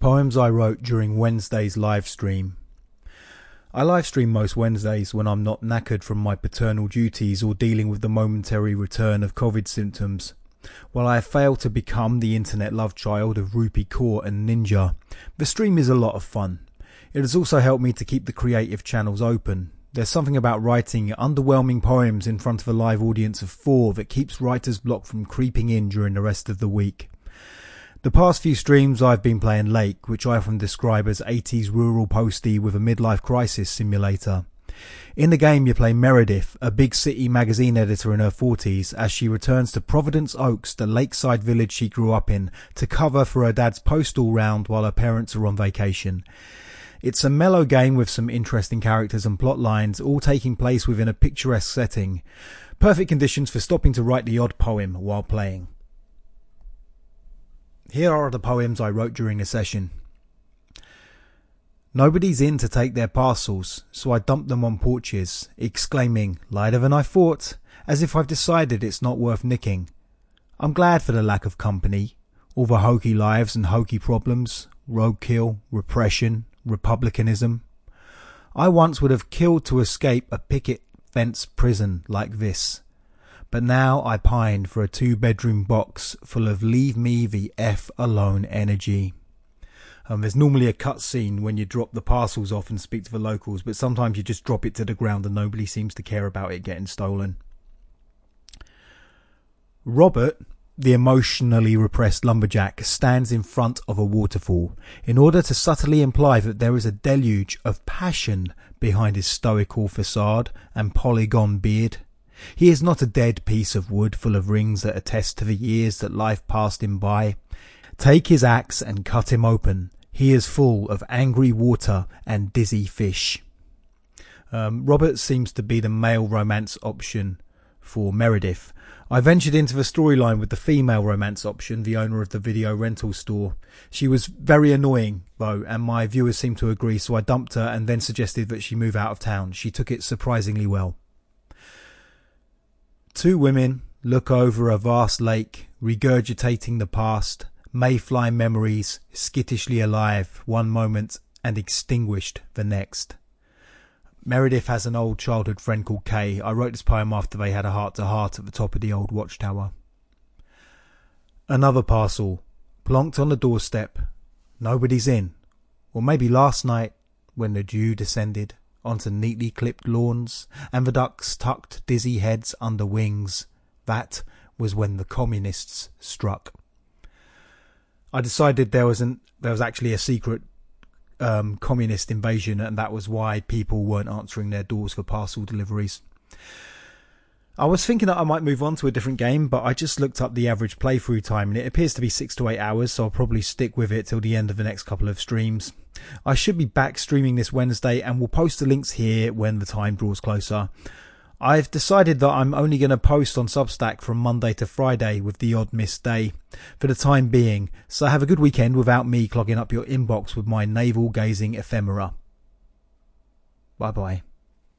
Poems I wrote during Wednesday's live stream. I live stream most Wednesdays when I'm not knackered from my paternal duties or dealing with the momentary return of Covid symptoms. While I have failed to become the internet love child of Rupi Kaur and Ninja, the stream is a lot of fun. It has also helped me to keep the creative channels open. There's something about writing underwhelming poems in front of a live audience of four that keeps writer's block from creeping in during the rest of the week. The past few streams I've been playing Lake, which I often describe as 80s rural postie with a midlife crisis simulator. In the game you play Meredith, a big city magazine editor in her 40s, as she returns to Providence Oaks, the lakeside village she grew up in, to cover for her dad's postal round while her parents are on vacation. It's a mellow game with some interesting characters and plot lines, all taking place within a picturesque setting. Perfect conditions for stopping to write the odd poem while playing. Here are the poems I wrote during a session. Nobody's in to take their parcels, so I dump them on porches, exclaiming, lighter than I thought, as if I've decided it's not worth nicking. I'm glad for the lack of company, all the hokey lives and hokey problems, roadkill, repression, republicanism. I once would have killed to escape a picket fence prison like this, but now I pine for a two bedroom box full of leave me the F alone energy. Um, there's normally a cut scene when you drop the parcels off and speak to the locals, but sometimes you just drop it to the ground and nobody seems to care about it getting stolen. Robert, the emotionally repressed lumberjack, stands in front of a waterfall in order to subtly imply that there is a deluge of passion behind his stoical facade and polygon beard. He is not a dead piece of wood full of rings that attest to the years that life passed him by. Take his axe and cut him open. He is full of angry water and dizzy fish. Um, Robert seems to be the male romance option for Meredith. I ventured into the storyline with the female romance option, the owner of the video rental store. She was very annoying, though, and my viewers seemed to agree, so I dumped her and then suggested that she move out of town. She took it surprisingly well. Two women look over a vast lake, regurgitating the past, mayfly memories, skittishly alive one moment and extinguished the next. Meredith has an old childhood friend called Kay. I wrote this poem after they had a heart to heart at the top of the old watchtower. Another parcel, plonked on the doorstep. Nobody's in. Or maybe last night, when the dew descended onto neatly clipped lawns, and the ducks tucked dizzy heads under wings. That was when the communists struck. I decided there was an there was actually a secret um, communist invasion, and that was why people weren't answering their doors for parcel deliveries. I was thinking that I might move on to a different game, but I just looked up the average playthrough time and it appears to be 6 to 8 hours, so I'll probably stick with it till the end of the next couple of streams. I should be back streaming this Wednesday and will post the links here when the time draws closer. I've decided that I'm only going to post on Substack from Monday to Friday with the odd missed day for the time being, so have a good weekend without me clogging up your inbox with my navel gazing ephemera. Bye bye.